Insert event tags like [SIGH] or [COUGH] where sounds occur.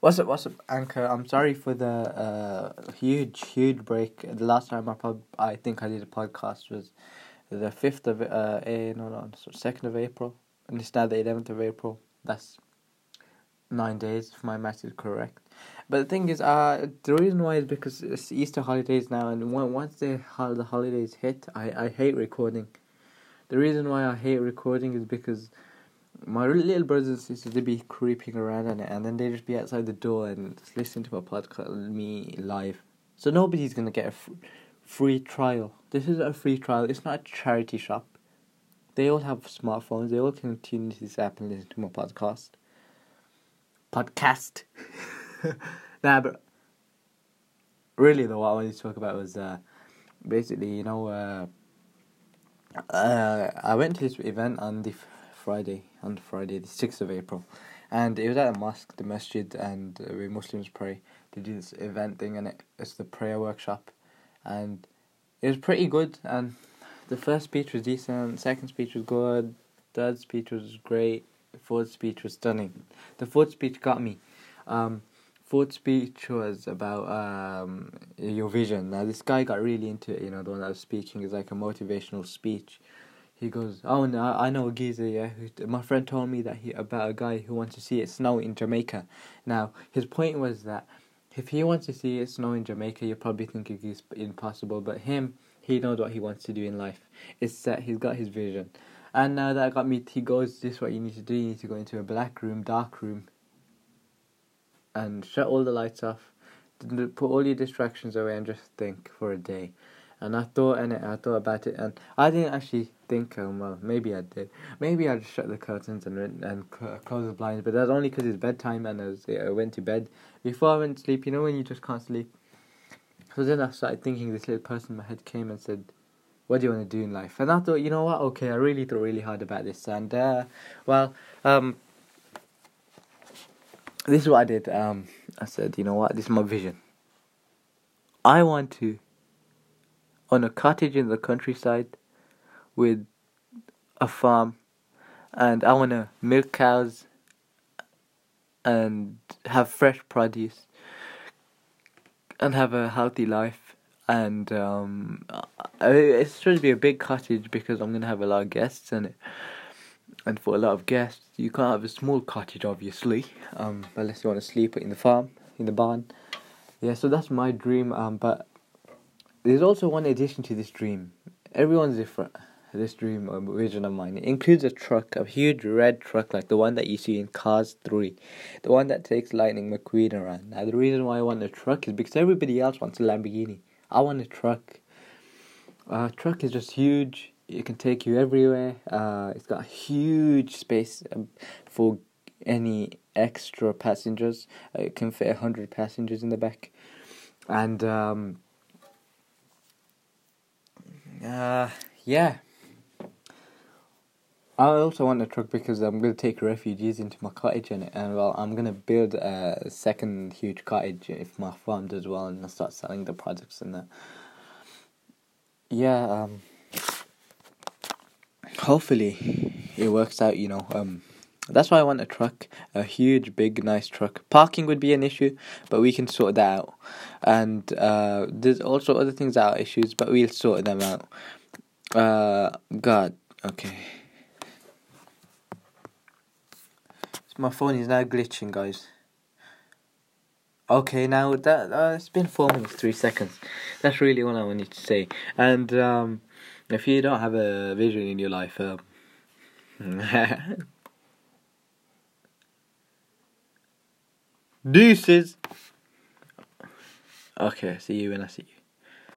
What's up? What's up, Anchor? I'm sorry for the uh, huge, huge break. The last time I prob- I think I did a podcast was the fifth of uh, a no no second of April, and it's now the eleventh of April. That's nine days if my math is correct. But the thing is, uh, the reason why is because it's Easter holidays now, and once the the holidays hit, I I hate recording. The reason why I hate recording is because my little brothers and sisters they'd be creeping around it, and then they'd just be outside the door and just listen to my podcast, me live. So nobody's gonna get a f- free trial. This is a free trial. It's not a charity shop. They all have smartphones. They all can tune into this app and listen to my podcast. Podcast. [LAUGHS] nah, but really though, what I wanted to talk about was uh, basically, you know, uh, uh, I went to this event on the Friday, on Friday, the 6th of April. And it was at a mosque, the masjid, and uh, where Muslims pray. They do this event thing, and it, it's the prayer workshop. And it was pretty good. And the first speech was decent, second speech was good, third speech was great, fourth speech was stunning. The fourth speech got me. Um, fourth speech was about um, your vision. Now, this guy got really into it, you know, the one that was speaking is like a motivational speech he goes, "Oh, no, I know a geezer. Yeah, my friend told me that he about a guy who wants to see it snow in Jamaica. Now, his point was that if he wants to see it snow in Jamaica, you probably think it's impossible. But him, he knows what he wants to do in life. It's that he's got his vision. And now that I got me, he goes, "This is what you need to do. You need to go into a black room, dark room, and shut all the lights off, put all your distractions away, and just think for a day." And I thought and I thought about it, and I didn't actually think, um, well, maybe I did. Maybe I just shut the curtains and and close the blinds, but that's only because it's bedtime and I, was, I went to bed. Before I went to sleep, you know when you just can't sleep? So then I started thinking, this little person in my head came and said, what do you want to do in life? And I thought, you know what, okay, I really thought really hard about this. And, uh, well, um, this is what I did. Um, I said, you know what, this is my vision. I want to own a cottage in the countryside with a farm. And I want to milk cows and have fresh produce and have a healthy life. And um, it's supposed to be a big cottage because I'm gonna have a lot of guests in it. And for a lot of guests you can't have a small cottage obviously. Um, unless you want to sleep in the farm in the barn. Yeah so that's my dream um, but there's also one addition to this dream. Everyone's different this dream or vision of mine. It includes a truck, a huge red truck like the one that you see in Cars 3, the one that takes Lightning McQueen around. Now, the reason why I want a truck is because everybody else wants a Lamborghini. I want a truck. A truck is just huge. It can take you everywhere. Uh, it's got huge space um, for any extra passengers. Uh, it can fit a hundred passengers in the back, and um, uh, yeah, I also want a truck because I'm going to take refugees into my cottage in it, and well, I'm going to build a second huge cottage if my farm does well, and I start selling the products in there. Yeah, um, hopefully it works out. You know, um, that's why I want a truck, a huge, big, nice truck. Parking would be an issue, but we can sort that out. And uh, there's also other things that are issues, but we'll sort them out. Uh, God, okay. My phone is now glitching, guys. Okay, now that uh, it's been four minutes three seconds. That's really all I wanted to say. And um, if you don't have a vision in your life, um, [LAUGHS] deuces. Okay, see you when I see you.